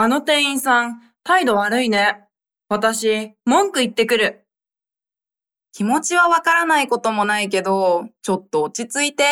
あの店員さん、態度悪いね。私、文句言ってくる。気持ちはわからないこともないけど、ちょっと落ち着いて。